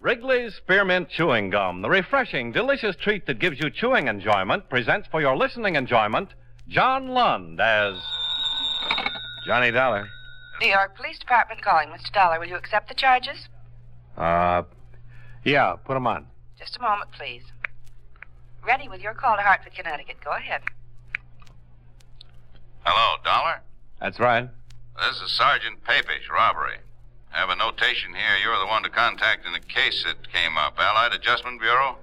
Wrigley's Spearmint Chewing Gum, the refreshing, delicious treat that gives you chewing enjoyment, presents for your listening enjoyment John Lund as Johnny Dollar. New York Police Department calling, Mr. Dollar. Will you accept the charges? Uh, yeah, put him on. Just a moment, please. Ready with your call to Hartford, Connecticut. Go ahead. Hello, Dollar. That's right. This is Sergeant Papish, robbery. I have a notation here. You're the one to contact in the case that came up. Allied Adjustment Bureau?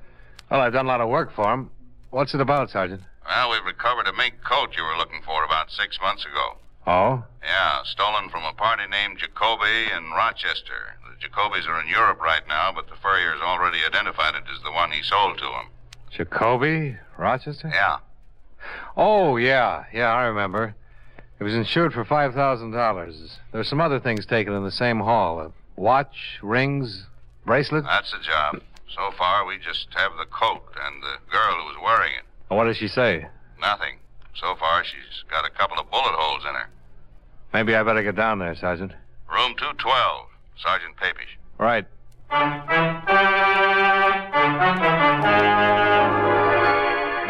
Well, I've done a lot of work for him. What's it about, Sergeant? Well, we've recovered a mink coat you were looking for about six months ago. Oh? Yeah, stolen from a party named Jacoby in Rochester. The Jacobys are in Europe right now, but the furrier's already identified it as the one he sold to him. Jacoby? Rochester? Yeah. Oh, yeah. Yeah, I remember. It was insured for $5,000. There's some other things taken in the same haul a watch, rings, bracelet. That's the job. So far, we just have the coat and the girl who was wearing it. What does she say? Nothing. So far, she's got a couple of bullet holes in her. Maybe I better get down there, Sergeant. Room 212, Sergeant Papish. Right.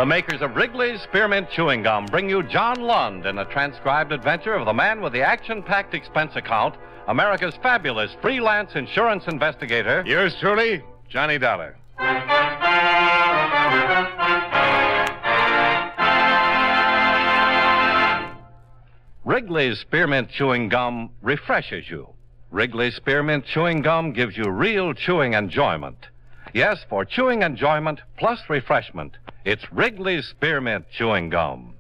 The makers of Wrigley's Spearmint Chewing Gum bring you John Lund in a transcribed adventure of the man with the action packed expense account, America's fabulous freelance insurance investigator. Yours truly, Johnny Dollar. Wrigley's Spearmint Chewing Gum refreshes you. Wrigley's Spearmint Chewing Gum gives you real chewing enjoyment. Yes, for chewing enjoyment plus refreshment, it's Wrigley's Spearmint Chewing Gum.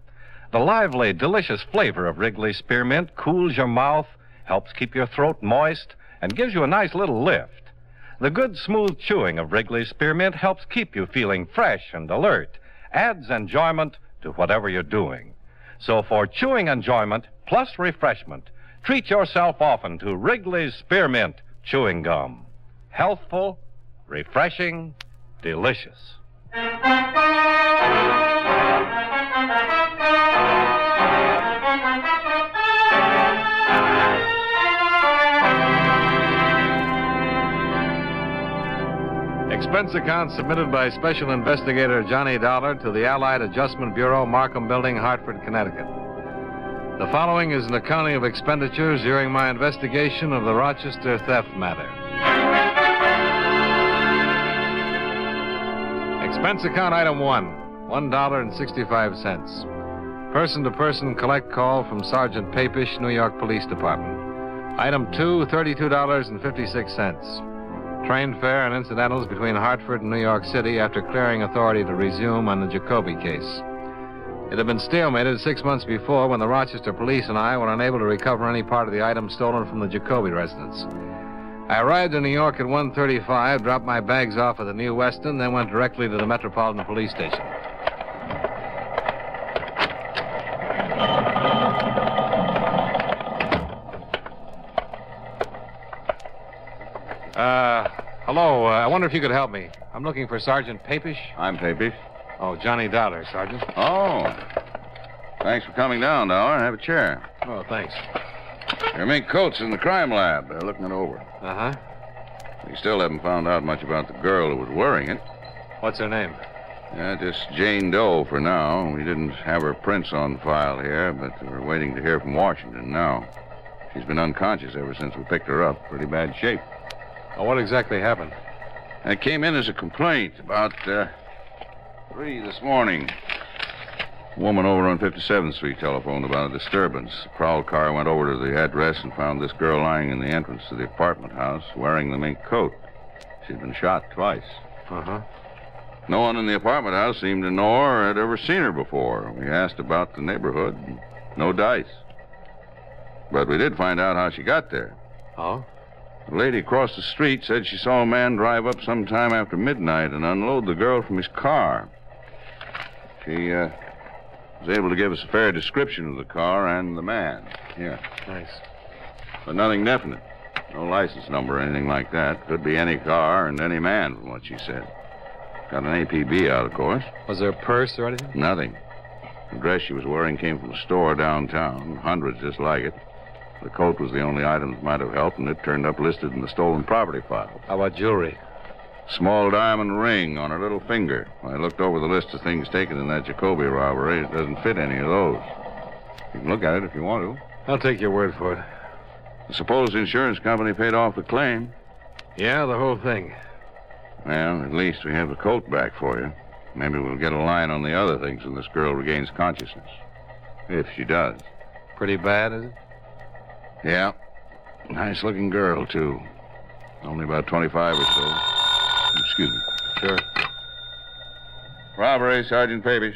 The lively, delicious flavor of Wrigley's Spearmint cools your mouth, helps keep your throat moist, and gives you a nice little lift. The good, smooth chewing of Wrigley's Spearmint helps keep you feeling fresh and alert, adds enjoyment to whatever you're doing. So for chewing enjoyment plus refreshment, treat yourself often to Wrigley's Spearmint Chewing Gum. Healthful, refreshing, delicious. Expense account submitted by Special Investigator Johnny Dollar to the Allied Adjustment Bureau, Markham Building, Hartford, Connecticut. The following is an accounting of expenditures during my investigation of the Rochester theft matter. Expense account item one, $1.65. Person to person collect call from Sergeant Papish, New York Police Department. Item two, $32.56. Train fare and incidentals between Hartford and New York City after clearing authority to resume on the Jacoby case. It had been stalemated six months before when the Rochester police and I were unable to recover any part of the items stolen from the Jacoby residence. I arrived in New York at 1.35, dropped my bags off at the New Weston, then went directly to the Metropolitan Police Station. Uh, hello. Uh, I wonder if you could help me. I'm looking for Sergeant Papish. I'm Papish. Oh, Johnny Dollar, Sergeant. Oh. Thanks for coming down, Dollar. Have a chair. Oh, thanks. Mink coat's in the crime lab. They're looking it over. Uh huh. We still haven't found out much about the girl who was wearing it. What's her name? Yeah, just Jane Doe for now. We didn't have her prints on file here, but we're waiting to hear from Washington now. She's been unconscious ever since we picked her up. Pretty bad shape. Now, what exactly happened? That came in as a complaint about uh, three this morning. A woman over on 57th Street telephoned about a disturbance. The prowl car went over to the address and found this girl lying in the entrance to the apartment house wearing the mink coat. She'd been shot twice. Uh huh. No one in the apartment house seemed to know her or had ever seen her before. We asked about the neighborhood. No dice. But we did find out how she got there. Oh? The lady across the street said she saw a man drive up sometime after midnight and unload the girl from his car. She uh, was able to give us a fair description of the car and the man. Here. Nice. But nothing definite. No license number or anything like that. Could be any car and any man, from what she said. Got an APB out, of course. Was there a purse or anything? Nothing. The dress she was wearing came from a store downtown, hundreds just like it. The coat was the only item that might have helped, and it turned up listed in the stolen property file. How about jewelry? Small diamond ring on her little finger. I looked over the list of things taken in that Jacoby robbery. It doesn't fit any of those. You can look at it if you want to. I'll take your word for it. I suppose the insurance company paid off the claim. Yeah, the whole thing. Well, at least we have the coat back for you. Maybe we'll get a line on the other things when this girl regains consciousness. If she does. Pretty bad, is it? Yeah. Nice looking girl, too. Only about 25 or so. Excuse me. Sure. Robbery, Sergeant Papish.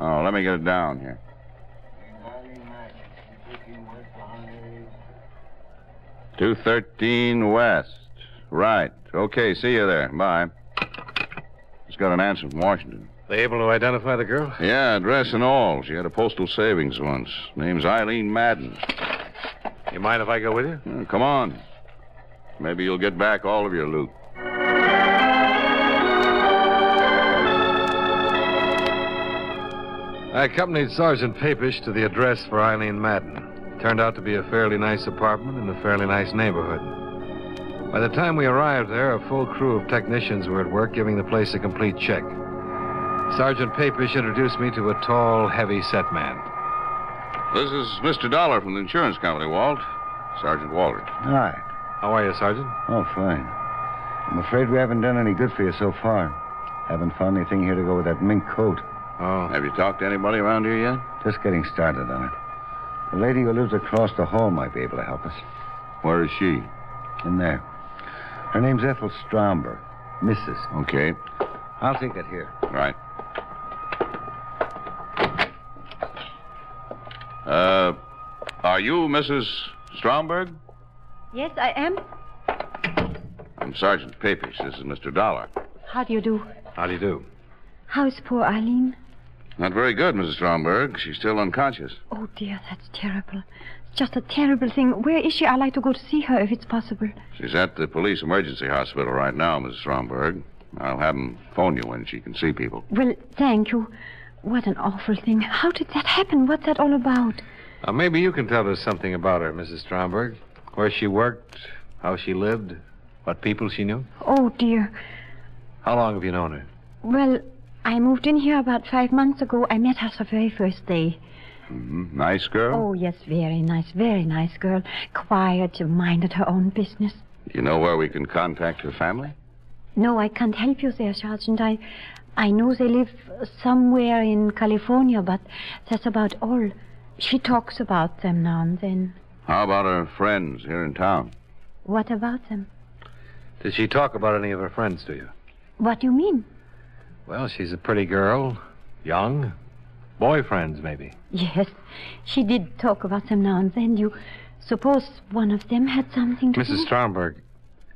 Oh, let me get it down here. Two thirteen West. Right. Okay, see you there. Bye. Just got an answer from Washington. They able to identify the girl? Yeah, address and all. She had a postal savings once. Name's Eileen Madden. You mind if I go with you? Uh, come on. Maybe you'll get back all of your loot. I accompanied Sergeant Papish to the address for Eileen Madden. Turned out to be a fairly nice apartment in a fairly nice neighborhood. By the time we arrived there, a full crew of technicians were at work giving the place a complete check. Sergeant Papish introduced me to a tall, heavy set man. This is Mr. Dollar from the insurance company, Walt. Sergeant Walters. Hi. How are you, Sergeant? Oh, fine. I'm afraid we haven't done any good for you so far. Haven't found anything here to go with that mink coat. Oh. Have you talked to anybody around here yet? Just getting started on it. The lady who lives across the hall might be able to help us. Where is she? In there. Her name's Ethel Stromberg. Mrs. Okay. I'll take it here. Right. Uh, are you Mrs. Stromberg? Yes, I am. I'm Sergeant Papish. This is Mr. Dollar. How do you do? How do you do? How is poor Eileen? Not very good, Mrs. Stromberg. She's still unconscious. Oh, dear, that's terrible. It's just a terrible thing. Where is she? I'd like to go to see her if it's possible. She's at the police emergency hospital right now, Mrs. Stromberg. I'll have them phone you when she can see people. Well, thank you. What an awful thing. How did that happen? What's that all about? Uh, maybe you can tell us something about her, Mrs. Stromberg. Where she worked, how she lived, what people she knew. Oh, dear. How long have you known her? Well, I moved in here about five months ago. I met her the very first day. Mm-hmm. Nice girl? Oh, yes, very nice, very nice girl. Quiet, minded her own business. Do you know where we can contact her family? No, I can't help you there, Sergeant. I, I know they live somewhere in California, but that's about all. She talks about them now and then. How about her friends here in town? What about them? Did she talk about any of her friends to you? What do you mean? Well, she's a pretty girl, young. Boyfriends, maybe. Yes, she did talk about them now and then. You suppose one of them had something to do? Mrs. Stromberg,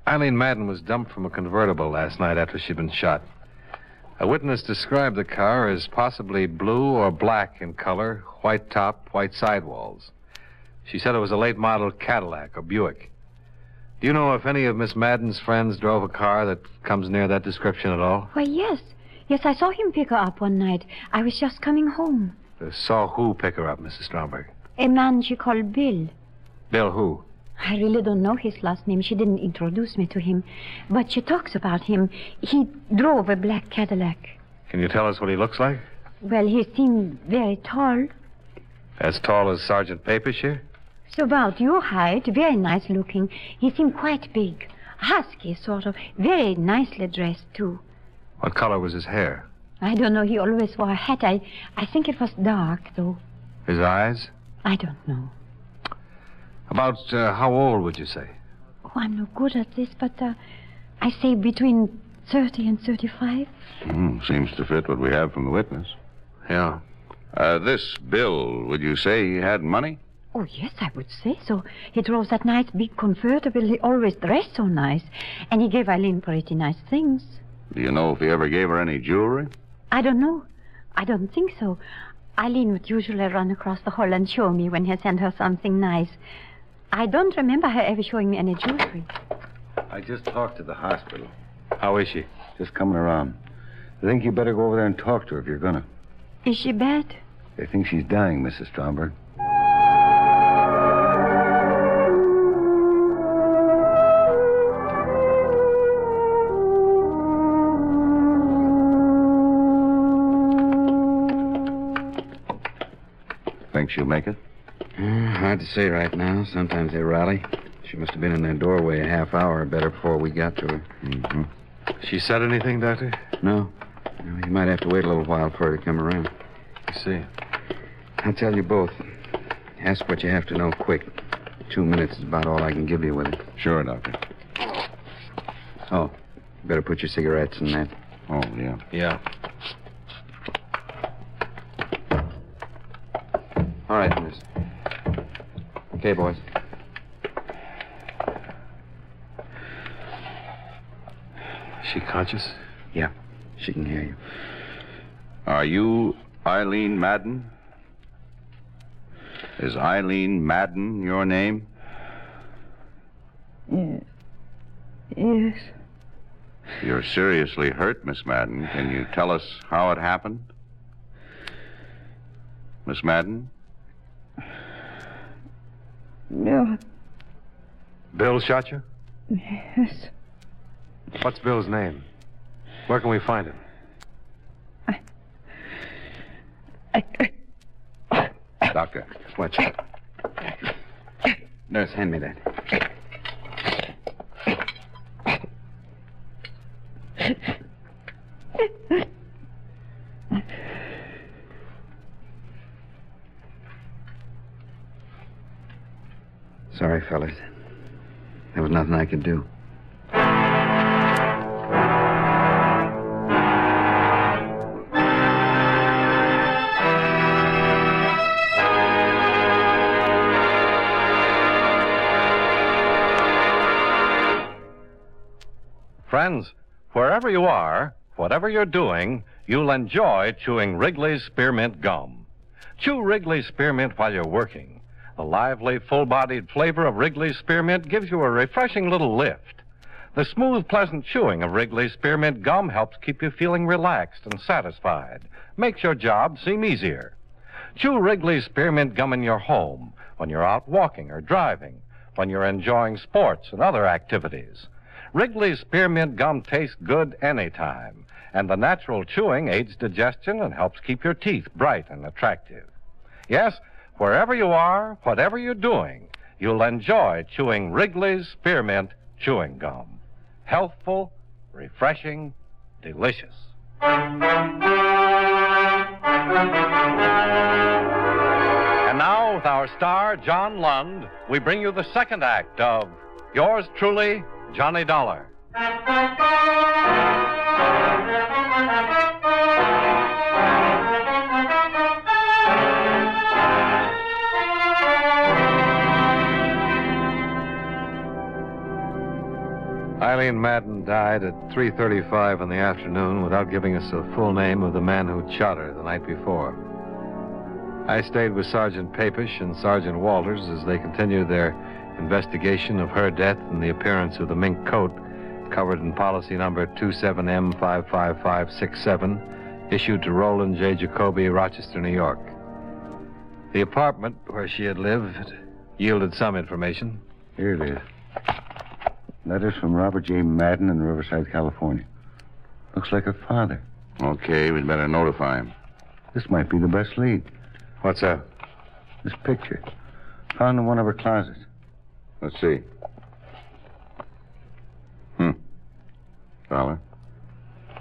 Eileen Madden was dumped from a convertible last night after she'd been shot. A witness described the car as possibly blue or black in color, white top, white sidewalls. She said it was a late model Cadillac or Buick. Do you know if any of Miss Madden's friends drove a car that comes near that description at all? Why, yes. Yes, I saw him pick her up one night. I was just coming home. Uh, saw who pick her up, Mrs. Stromberg? A man she called Bill. Bill who? I really don't know his last name. She didn't introduce me to him. But she talks about him. He drove a black Cadillac. Can you tell us what he looks like? Well, he seemed very tall. As tall as Sergeant Papish here? So about your height, very nice looking. He seemed quite big. Husky, sort of. Very nicely dressed, too. What color was his hair? I don't know. He always wore a hat. I, I think it was dark, though. His eyes? I don't know. About uh, how old would you say? Oh, I'm no good at this, but uh, I say between 30 and 35. Hmm, seems to fit what we have from the witness. Yeah. Uh, this Bill, would you say he had money? Oh, yes, I would say so. He drove that nice big convertible. He always dressed so nice. And he gave Eileen pretty nice things. Do you know if he ever gave her any jewelry? I don't know. I don't think so. Eileen would usually run across the hall and show me when he sent her something nice. I don't remember her ever showing me any jewelry. I just talked to the hospital. How is she? Just coming around. I think you better go over there and talk to her if you're gonna. Is she bad? They think she's dying, Mrs. Stromberg. Think she'll make it? Uh, hard to say right now. Sometimes they rally. She must have been in their doorway a half hour or better before we got to her. Mm-hmm. She said anything, Doctor? No. no. You might have to wait a little while for her to come around. I see. I'll tell you both. Ask what you have to know quick. Two minutes is about all I can give you with it. Sure, Doctor. Oh, better put your cigarettes in that. Oh, yeah. Yeah. All right, miss. Okay, boys. She conscious? Yeah, she can hear you. Are you Eileen Madden? Is Eileen Madden your name? Yes. You're seriously hurt, Miss Madden. Can you tell us how it happened? Miss Madden? No. Bill shot you? Yes. What's Bill's name? Where can we find him? I. I. Doctor. Watch out. Nurse, hand me that. Sorry, fellas. There was nothing I could do. Friends, wherever you are, whatever you're doing, you'll enjoy chewing Wrigley's Spearmint Gum. Chew Wrigley's Spearmint while you're working. The lively, full bodied flavor of Wrigley's Spearmint gives you a refreshing little lift. The smooth, pleasant chewing of Wrigley's Spearmint Gum helps keep you feeling relaxed and satisfied, makes your job seem easier. Chew Wrigley's Spearmint Gum in your home, when you're out walking or driving, when you're enjoying sports and other activities. Wrigley's Spearmint Gum tastes good anytime, and the natural chewing aids digestion and helps keep your teeth bright and attractive. Yes, wherever you are, whatever you're doing, you'll enjoy chewing Wrigley's Spearmint Chewing Gum. Healthful, refreshing, delicious. And now, with our star, John Lund, we bring you the second act of Yours truly, Johnny Dollar. Eileen Madden died at 3.35 in the afternoon without giving us the full name of the man who shot her the night before. I stayed with Sergeant Papish and Sergeant Walters as they continued their investigation of her death and the appearance of the mink coat covered in policy number 27M55567, issued to Roland J. Jacoby, Rochester, New York. The apartment where she had lived yielded some information. Here it is. Letters from Robert J. Madden in Riverside, California. Looks like her father. Okay, we'd better notify him. This might be the best lead. What's that? This picture. Found in one of her closets. Let's see. Hmm. Dollar.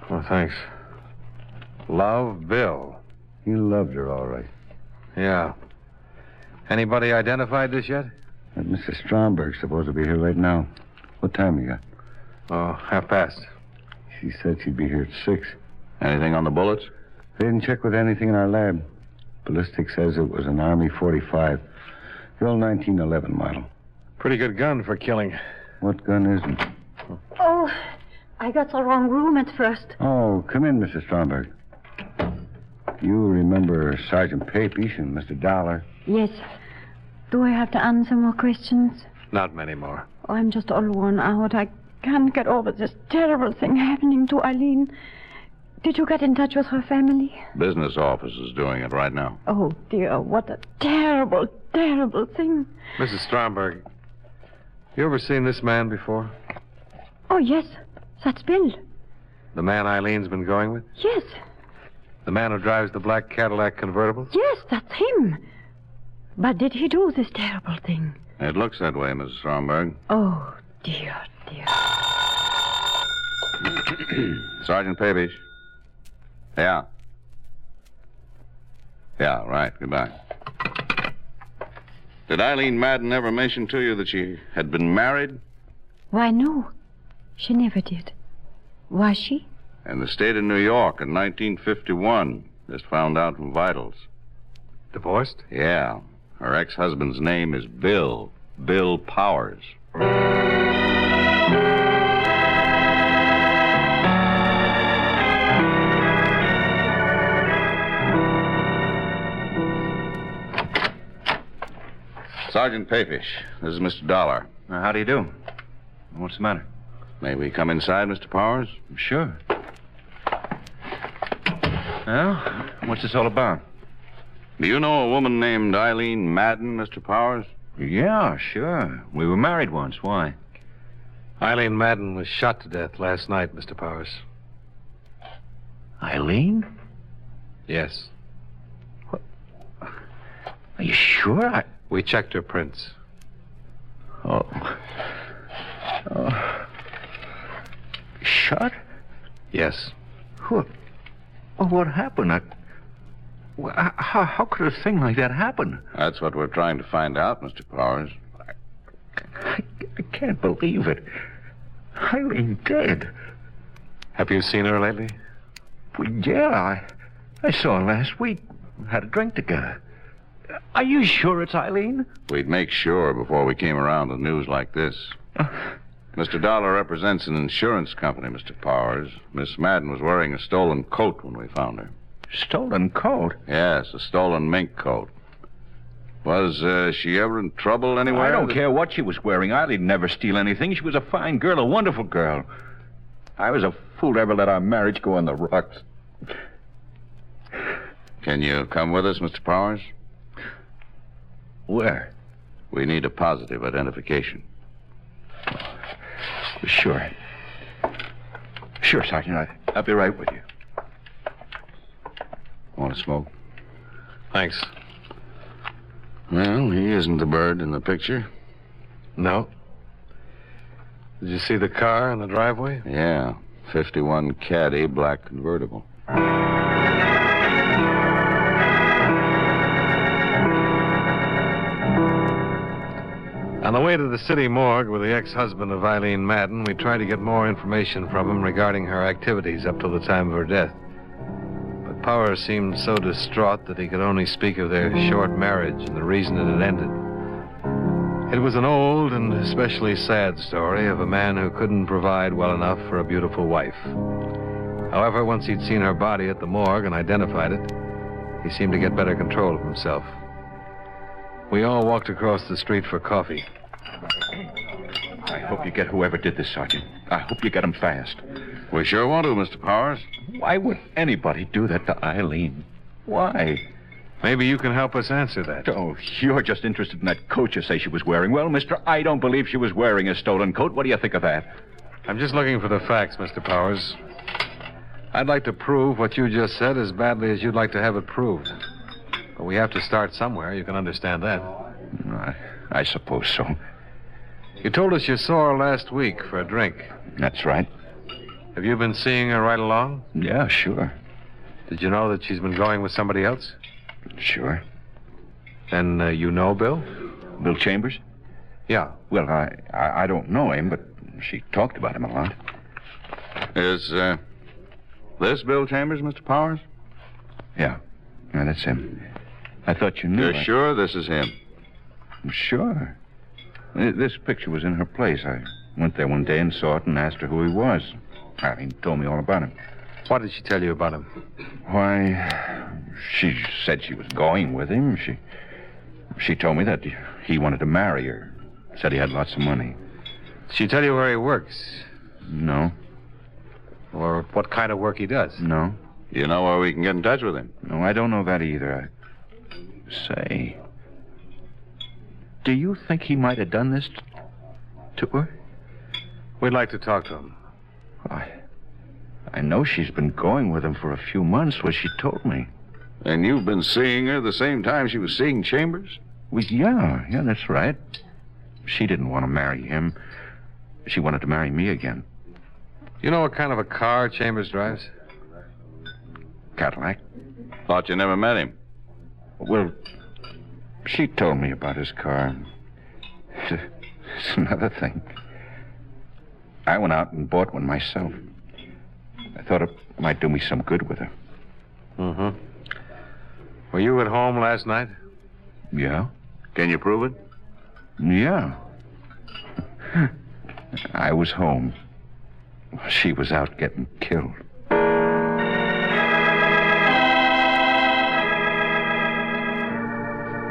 Oh, thanks. Love, Bill. He loved her, all right. Yeah. Anybody identified this yet? That Mrs. Stromberg's supposed to be here right now. What time you got? Oh, half past. She said she'd be here at six. Anything on the bullets? They didn't check with anything in our lab. Ballistics says it was an Army 45. The old 1911 model. Pretty good gun for killing. What gun isn't? Oh, I got the wrong room at first. Oh, come in, Mrs. Stromberg. You remember Sergeant Papish and Mr. Dollar. Yes. Do I have to answer more questions? Not many more. Oh, I'm just all worn out. I can't get over this terrible thing happening to Eileen. Did you get in touch with her family? Business office is doing it right now. Oh, dear, what a terrible, terrible thing. Mrs. Stromberg, you ever seen this man before? Oh, yes. That's Bill. The man Eileen's been going with? Yes, The man who drives the black Cadillac convertible? yes, that's him. But did he do this terrible thing? It looks that way, Mrs. Stromberg. Oh, dear, dear. Sergeant Papish. Yeah. Yeah, right. Goodbye. Did Eileen Madden ever mention to you that she had been married? Why, no. She never did. Was she? In the state of New York in 1951. Just found out from vitals. Divorced? Yeah. Her ex husband's name is Bill. Bill Powers. Sergeant Papish, this is Mr. Dollar. Uh, how do you do? What's the matter? May we come inside, Mr. Powers? Sure. Well, what's this all about? Do you know a woman named Eileen Madden, Mr. Powers? Yeah, sure. We were married once. Why? Eileen Madden was shot to death last night, Mr. Powers. Eileen? Yes. What? Are you sure? I... We checked her prints. Oh. oh. Shot? Yes. What? Oh, what happened? I... Well, how, how could a thing like that happen? That's what we're trying to find out, Mr. Powers. I, I can't believe it. Eileen dead. Have you seen her lately? Well, yeah, I, I saw her last week. Had a drink together. Are you sure it's Eileen? We'd make sure before we came around with news like this. Uh. Mr. Dollar represents an insurance company, Mr. Powers. Miss Madden was wearing a stolen coat when we found her. Stolen coat? Yes, a stolen mink coat. Was uh, she ever in trouble anywhere? I don't care what she was wearing. Eileen never steal anything. She was a fine girl, a wonderful girl. I was a fool to ever let our marriage go on the rocks. Can you come with us, Mr. Powers? Where? We need a positive identification. Sure. Sure, Sergeant. I, I'll be right with you. Want to smoke? Thanks. Well, he isn't the bird in the picture. No. Did you see the car in the driveway? Yeah, 51 Caddy, black convertible. On the way to the city morgue with the ex-husband of Eileen Madden, we tried to get more information from him regarding her activities up till the time of her death. But Powers seemed so distraught that he could only speak of their short marriage and the reason it had ended. It was an old and especially sad story of a man who couldn't provide well enough for a beautiful wife. However, once he'd seen her body at the morgue and identified it, he seemed to get better control of himself. We all walked across the street for coffee. I hope you get whoever did this, Sergeant. I hope you get him fast. We sure want to, Mr. Powers. Why would anybody do that to Eileen? Why? Maybe you can help us answer that. Oh, you're just interested in that coat you say she was wearing. Well, mister, I don't believe she was wearing a stolen coat. What do you think of that? I'm just looking for the facts, Mr. Powers. I'd like to prove what you just said as badly as you'd like to have it proved. But we have to start somewhere. You can understand that. I, I suppose so. You told us you saw her last week for a drink. That's right. Have you been seeing her right along? Yeah, sure. Did you know that she's been going with somebody else? Sure. Then uh, you know Bill? Bill Chambers? Yeah. Well, I, I, I don't know him, but she talked about him a lot. Is uh, this Bill Chambers, Mr. Powers? Yeah. Yeah, that's him. I thought you knew. You're I- sure this is him? I'm Sure. This picture was in her place. I went there one day and saw it and asked her who he was. Eileen told me all about him. What did she tell you about him? Why, she said she was going with him. She she told me that he wanted to marry her. Said he had lots of money. Did she tell you where he works? No, Or what kind of work he does? no, Do You know where we can get in touch with him? no. I don't know that either. I say, do you think he might have done this t- to her? We'd like to talk to him. I, I know she's been going with him for a few months. What she told me. And you've been seeing her the same time she was seeing Chambers? Well, yeah, yeah, that's right. She didn't want to marry him. She wanted to marry me again. You know what kind of a car Chambers drives? Cadillac. Thought you never met him. Well, she told me about his car. It's another thing. I went out and bought one myself. I thought it might do me some good with her. Mm-hmm. Were you at home last night? Yeah? Can you prove it? Yeah. I was home. She was out getting killed.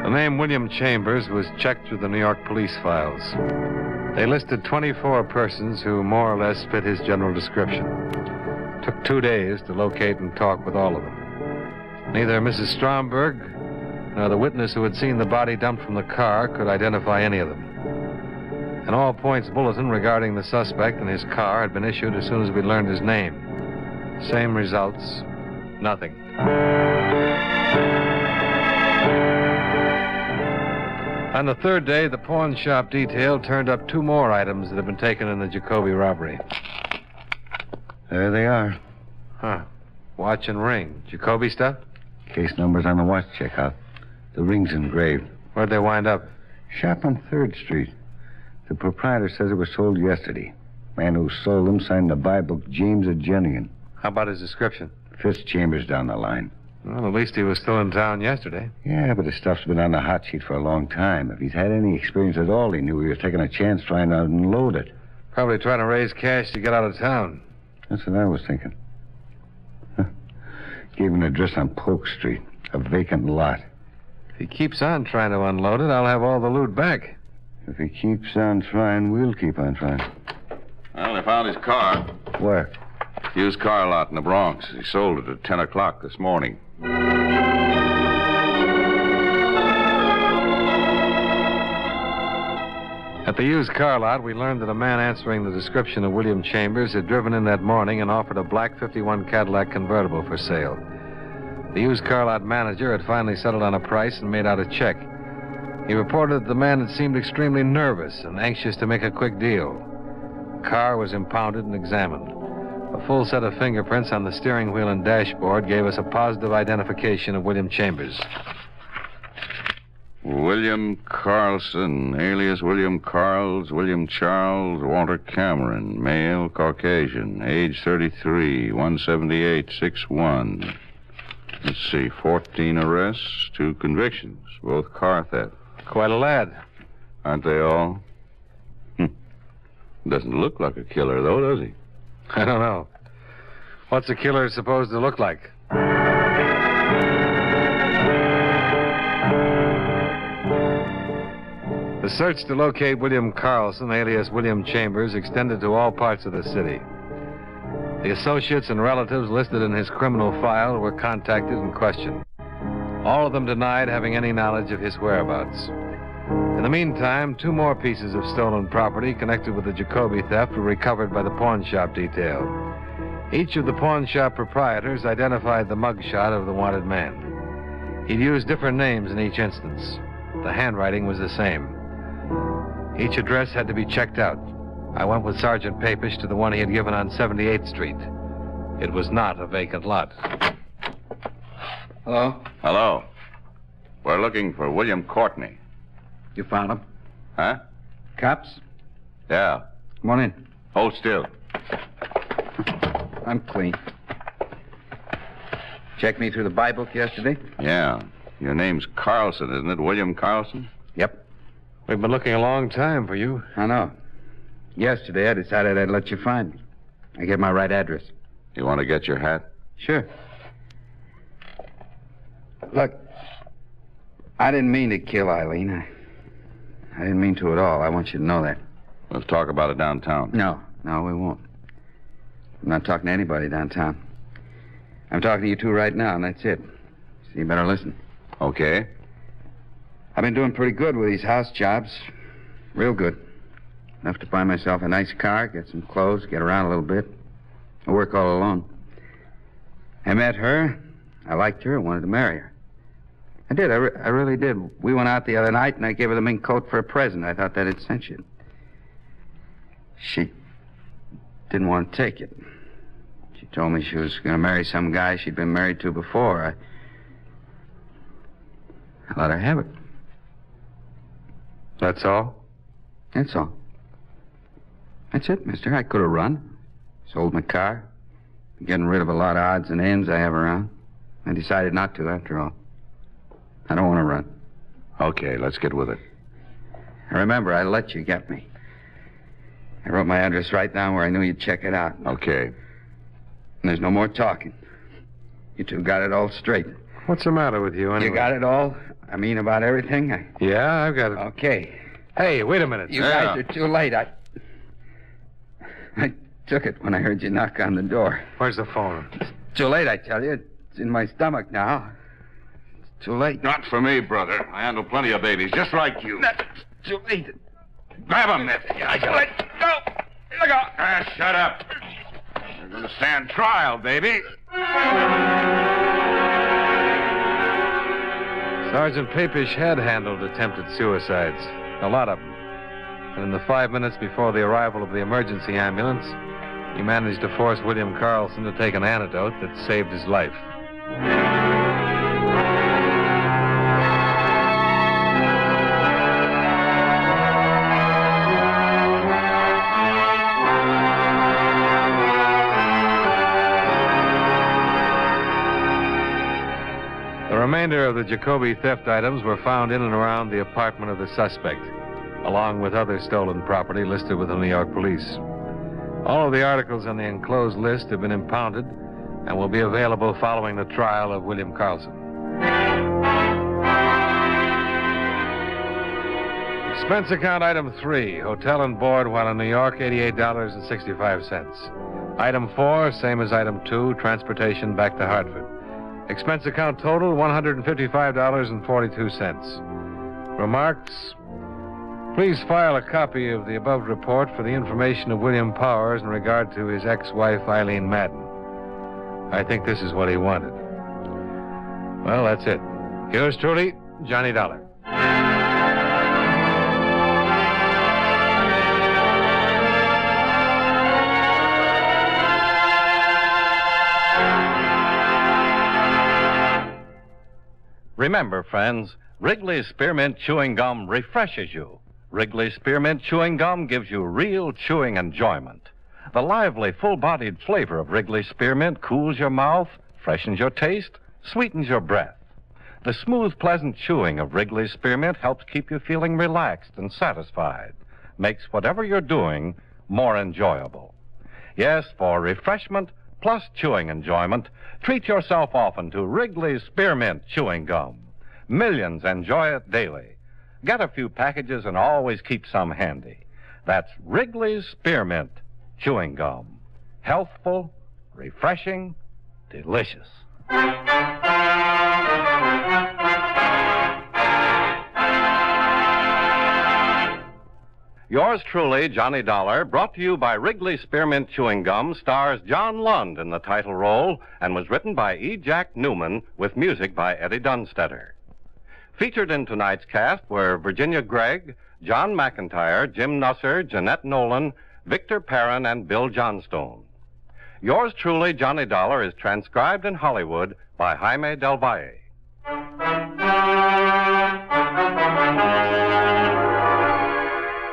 The name William Chambers was checked through the New York police files. They listed 24 persons who more or less fit his general description. Took two days to locate and talk with all of them. Neither Mrs. Stromberg nor the witness who had seen the body dumped from the car could identify any of them. An all points bulletin regarding the suspect and his car had been issued as soon as we learned his name. Same results nothing. On the third day, the pawn shop detail turned up two more items that had been taken in the Jacoby robbery. There they are. Huh. Watch and ring. Jacoby stuff? Case numbers on the watch check out. The ring's engraved. Where'd they wind up? Shop on 3rd Street. The proprietor says it was sold yesterday. Man who sold them signed the buy book James Agenian. How about his description? Fitz Chambers down the line. Well, at least he was still in town yesterday. Yeah, but the stuff's been on the hot sheet for a long time. If he's had any experience at all, he knew he was taking a chance trying to unload it. Probably trying to raise cash to get out of town. That's what I was thinking. Huh. Gave him an address on Polk Street, a vacant lot. If he keeps on trying to unload it, I'll have all the loot back. If he keeps on trying, we'll keep on trying. Well, they found his car. Where? Used car lot in the Bronx. He sold it at 10 o'clock this morning. At the used car lot, we learned that a man answering the description of William Chambers had driven in that morning and offered a black 51 Cadillac convertible for sale. The used car lot manager had finally settled on a price and made out a check. He reported that the man had seemed extremely nervous and anxious to make a quick deal. The car was impounded and examined. A full set of fingerprints on the steering wheel and dashboard gave us a positive identification of William Chambers. William Carlson, alias William Carls, William Charles, Walter Cameron, male, Caucasian, age 33, 178, 61. Let's see, 14 arrests, two convictions, both car theft. Quite a lad. Aren't they all? Hm. Doesn't look like a killer, though, does he? I don't know. What's a killer supposed to look like? The search to locate William Carlson, alias William Chambers, extended to all parts of the city. The associates and relatives listed in his criminal file were contacted and questioned. All of them denied having any knowledge of his whereabouts. In the meantime, two more pieces of stolen property connected with the Jacoby theft were recovered by the pawn shop detail. Each of the pawn shop proprietors identified the mugshot of the wanted man. He'd used different names in each instance. The handwriting was the same. Each address had to be checked out. I went with Sergeant Papish to the one he had given on 78th Street. It was not a vacant lot. Hello? Hello. We're looking for William Courtney. You found him? Huh? Cops? Yeah. Come on in. Hold still. I'm clean. Checked me through the Bible yesterday? Yeah. Your name's Carlson, isn't it? William Carlson? Yep. We've been looking a long time for you. I know. Yesterday, I decided I'd let you find me. I gave my right address. You want to get your hat? Sure. Look, I didn't mean to kill Eileen. I, I didn't mean to at all. I want you to know that. Let's talk about it downtown. No, no, we won't. I'm not talking to anybody downtown. I'm talking to you two right now, and that's it. So you better listen. Okay. I've been doing pretty good with these house jobs. Real good. Enough to buy myself a nice car, get some clothes, get around a little bit. I work all alone. I met her. I liked her. I wanted to marry her. I did. I, re- I really did. We went out the other night, and I gave her the mink coat for a present. I thought that'd cinch it. She didn't want to take it. She told me she was going to marry some guy she'd been married to before. I, I let her have it. That's all? That's all. That's it, mister. I could have run. Sold my car. Getting rid of a lot of odds and ends I have around. I decided not to, after all. I don't want to run. Okay, let's get with it. Remember, I let you get me. I wrote my address right down where I knew you'd check it out. Okay. And there's no more talking. You two got it all straight. What's the matter with you, anyway? You got it all? I mean, about everything? I... Yeah, I've got it. Okay. Hey, wait a minute. You Yeah. guys are too late. I. I took it when I heard you knock on the door. Where's the phone? It's Too late, I tell you. It's in my stomach now. It's too late. Not for me, brother. I handle plenty of babies, just like you. That's too late. Grab him, Mitt. I got it. Go! Look out! Ah, shut up. You're going to stand trial, baby. Sergeant Papish had handled attempted suicides. A lot of them. And in the five minutes before the arrival of the emergency ambulance, he managed to force William Carlson to take an antidote that saved his life. Remainder of the Jacoby theft items were found in and around the apartment of the suspect, along with other stolen property listed with the New York police. All of the articles on the enclosed list have been impounded and will be available following the trial of William Carlson. Expense account item three, hotel and board while in New York, $88.65. Item four, same as item two, transportation back to Hartford. Expense account total, $155.42. Remarks? Please file a copy of the above report for the information of William Powers in regard to his ex-wife, Eileen Madden. I think this is what he wanted. Well, that's it. Yours truly, Johnny Dollar. Remember, friends, Wrigley's Spearmint Chewing Gum refreshes you. Wrigley's Spearmint Chewing Gum gives you real chewing enjoyment. The lively, full bodied flavor of Wrigley's Spearmint cools your mouth, freshens your taste, sweetens your breath. The smooth, pleasant chewing of Wrigley's Spearmint helps keep you feeling relaxed and satisfied, makes whatever you're doing more enjoyable. Yes, for refreshment plus chewing enjoyment, treat yourself often to Wrigley's Spearmint Chewing Gum. Millions enjoy it daily. Get a few packages and always keep some handy. That's Wrigley's Spearmint Chewing Gum. Healthful, refreshing, delicious. Yours truly, Johnny Dollar, brought to you by Wrigley Spearmint Chewing Gum, stars John Lund in the title role and was written by E. Jack Neuman with music by Eddie Dunstedter. Featured in tonight's cast were Virginia Gregg, John McIntire, Jim Nusser, Jeanette Nolan, Victor Perrin, and Bill Johnstone. Yours truly, Johnny Dollar, is transcribed in Hollywood by Jaime Del Valle.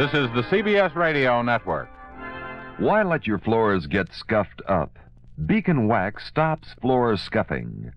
This is the CBS Radio Network. Why let your floors get scuffed up? Beacon Wax stops floor scuffing.